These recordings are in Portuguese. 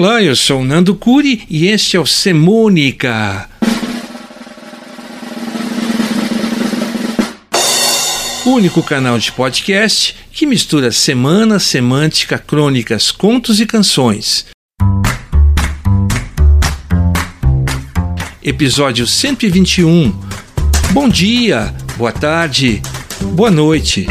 Olá, eu sou Nando Curi e este é o Semônica. O único canal de podcast que mistura semana, semântica, crônicas, contos e canções. Episódio 121. Bom dia, boa tarde, boa noite.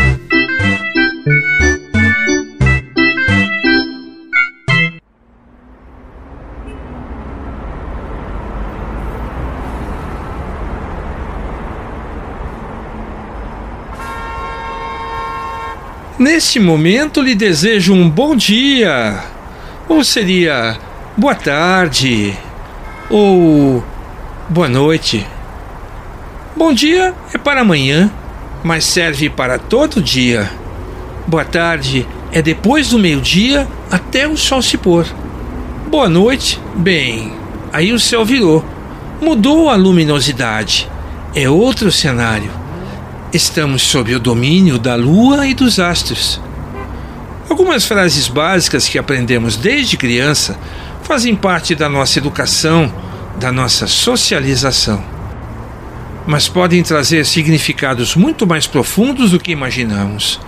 Neste momento lhe desejo um bom dia, ou seria boa tarde, ou boa noite. Bom dia é para amanhã, mas serve para todo dia. Boa tarde é depois do meio-dia até o sol se pôr. Boa noite, bem, aí o céu virou, mudou a luminosidade, é outro cenário Estamos sob o domínio da lua e dos astros. Algumas frases básicas que aprendemos desde criança fazem parte da nossa educação, da nossa socialização. Mas podem trazer significados muito mais profundos do que imaginamos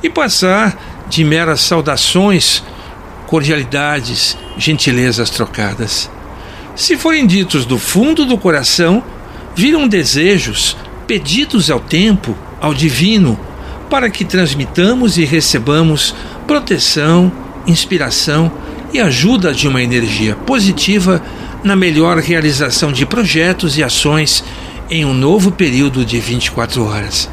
e passar de meras saudações, cordialidades, gentilezas trocadas. Se forem ditos do fundo do coração, viram desejos, pedidos ao tempo, ao divino, para que transmitamos e recebamos proteção, inspiração e ajuda de uma energia positiva na melhor realização de projetos e ações em um novo período de 24 horas.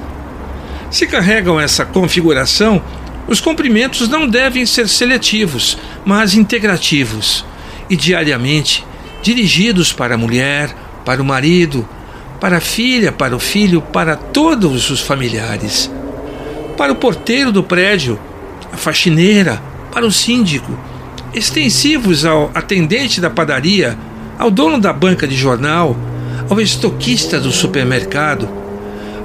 Se carregam essa configuração, os cumprimentos não devem ser seletivos, mas integrativos e diariamente dirigidos para a mulher, para o marido, para a filha, para o filho, para todos os familiares, para o porteiro do prédio, a faxineira, para o síndico, extensivos ao atendente da padaria, ao dono da banca de jornal, ao estoquista do supermercado,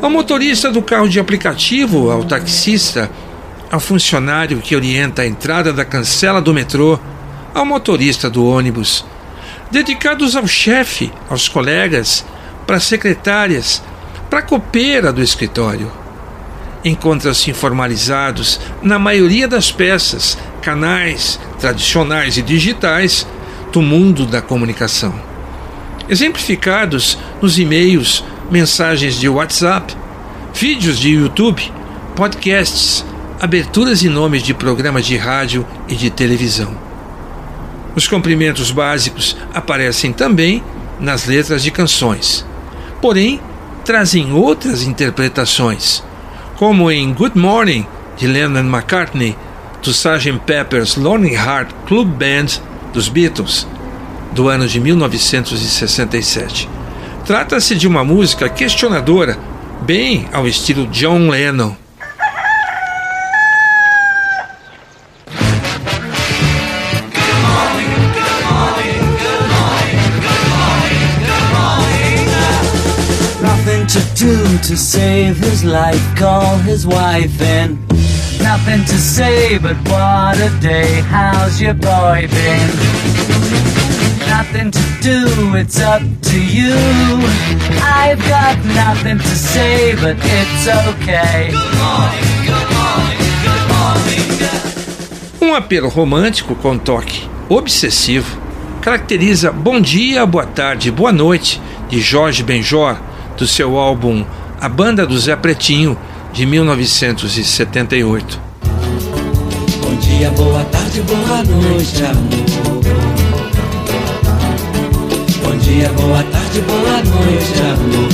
ao motorista do carro de aplicativo, ao taxista, ao funcionário que orienta a entrada da cancela do metrô, ao motorista do ônibus, dedicados ao chefe, aos colegas, para secretárias, para a copeira do escritório. Encontram-se informalizados na maioria das peças, canais tradicionais e digitais do mundo da comunicação. Exemplificados nos e-mails, mensagens de WhatsApp, vídeos de YouTube, podcasts, aberturas e nomes de programas de rádio e de televisão. Os cumprimentos básicos aparecem também nas letras de canções porém trazem outras interpretações, como em Good Morning de Lennon McCartney, do Sgt. Pepper's Lonely Heart Club Band dos Beatles, do ano de 1967. Trata-se de uma música questionadora, bem ao estilo John Lennon. Do to save his life. Call his wife in. Nothing to say, but what a day. How's your boy been? Nothing to do, it's up to you. I've got nothing to say, but it's okay. Good morning, good morning, good morning. Um apelo romântico com toque obsessivo caracteriza Bom Dia, Boa Tarde, Boa Noite de Jorge Benjor do seu álbum A Banda do Zé Pretinho, de 1978. Bom dia, boa tarde, boa noite, amor. Bom dia, boa tarde, boa noite, amor.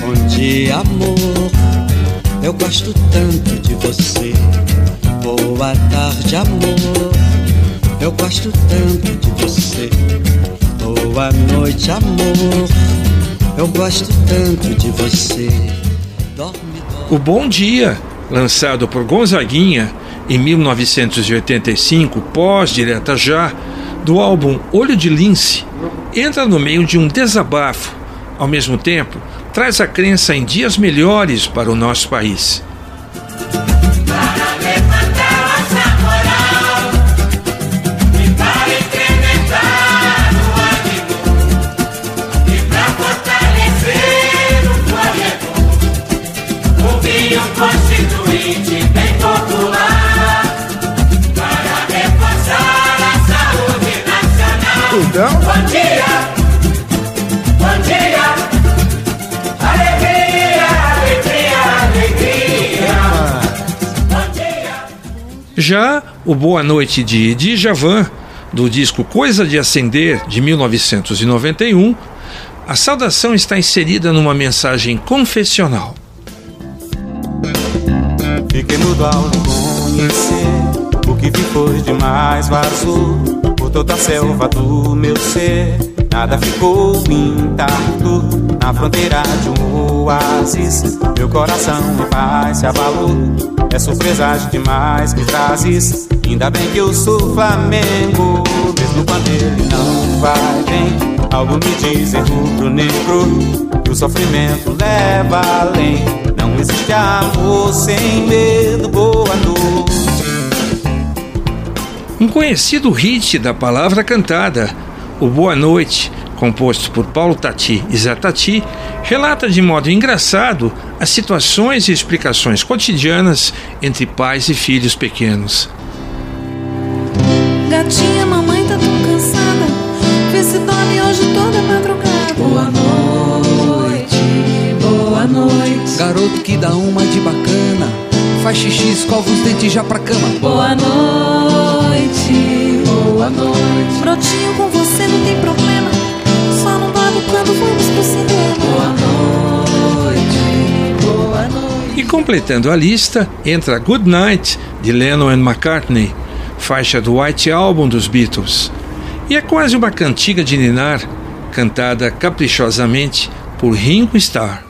Bom dia, amor. Eu gosto tanto de você. Boa tarde, amor. Eu gosto tanto de você. Boa noite, amor. Eu gosto tanto de você. Dorme, dorme. O Bom Dia, lançado por Gonzaguinha em 1985, pós-direta já, do álbum Olho de Lince, entra no meio de um desabafo. Ao mesmo tempo, traz a crença em dias melhores para o nosso país. Constituinte bem popular para reforçar a saúde nacional. Então? Bom dia, bom dia, alegria, alegria, alegria. Bom dia. Já o Boa Noite de Djavan, do disco Coisa de Acender, de 1991, a saudação está inserida numa mensagem confessional. Fiquei mudo ao conhecer O que vi foi demais Vazou por toda a selva do meu ser. Nada ficou intacto Na fronteira de um oásis. Meu coração em paz se abalou. É surpresagem demais que trazes. Ainda bem que eu sou Flamengo Mesmo quando ele não vai bem. Algo me diz em rubro negro Que o sofrimento leva além Não existe amor sem medo Boa noite Um conhecido hit da palavra cantada, o Boa Noite, composto por Paulo Tati e Zé Tati, relata de modo engraçado as situações e explicações cotidianas entre pais e filhos pequenos. Gatinha, Garoto que dá uma de bacana Faz xixi, escova os dentes já pra cama Boa noite, boa noite. Brotinho com você não tem problema. Só não dorme quando vamos pro cinema. Boa noite, boa noite. E completando a lista, entra Good Night, de Lennon and McCartney, faixa do White Album dos Beatles. E é quase uma cantiga de ninar, cantada caprichosamente por Ringo Starr.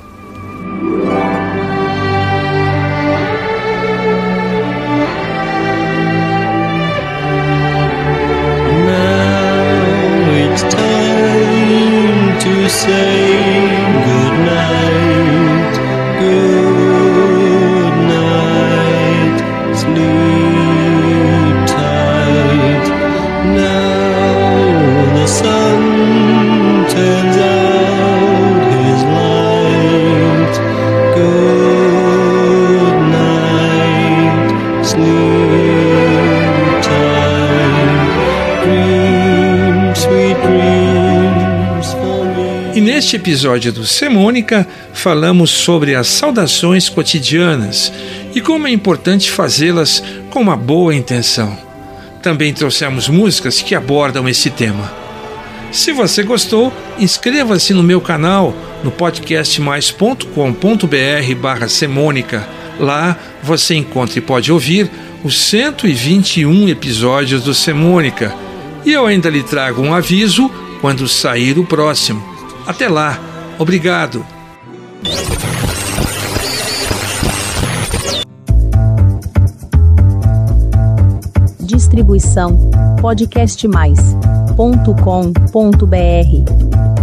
Neste episódio do Semônica, falamos sobre as saudações cotidianas e como é importante fazê-las com uma boa intenção. Também trouxemos músicas que abordam esse tema. Se você gostou, inscreva-se no meu canal no podcastmais.com.br barra Semônica. Lá você encontra e pode ouvir os 121 episódios do Semônica. E eu ainda lhe trago um aviso quando sair o próximo. Até lá. Obrigado. Distribuição podcastmais.com.br